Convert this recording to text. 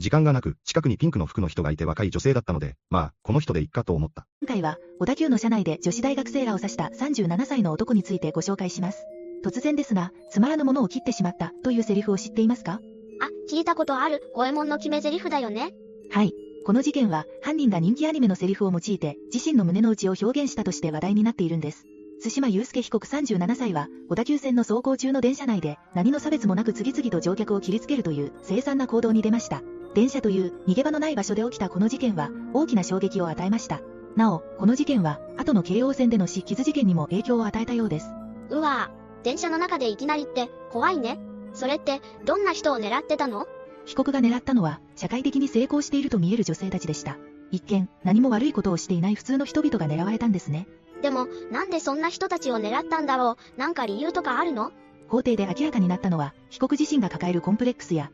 時間がなく、近くにピンクの服の人がいて若い女性だったので、まあ、この人でいっかと思った。今回は、小田急の車内で女子大学生らを指した37歳の男についてご紹介します。突然ですが、つまらぬものを切ってしまったというセリフを知っていますか？あ、聞いたことある、五右衛門の決め台詞だよね。はい。この事件は、犯人が人気アニメのセリフを用いて、自身の胸の内を表現したとして話題になっているんです。津島祐介被告37歳は、小田急線の走行中の電車内で、何の差別もなく次々と乗客を切りつけるという、凄惨な行動に出ました。電車という、逃げ場のない場所で起きたこの事件は、大きな衝撃を与えました。なお、この事件は、後の京王線での死傷事件にも影響を与えたようです。うわぁ、電車の中でいきなりって、怖いね。それって、どんな人を狙ってたの？被告が狙ったのは、社会的に成功していると見える女性たちでした。一見、何も悪いことをしていない普通の人々が狙われたんですね。でも、なんでそんな人たちを狙ったんだろう？なんか理由とかあるの？法廷で明らかになったのは、被告自身が抱えるコンプレックスや、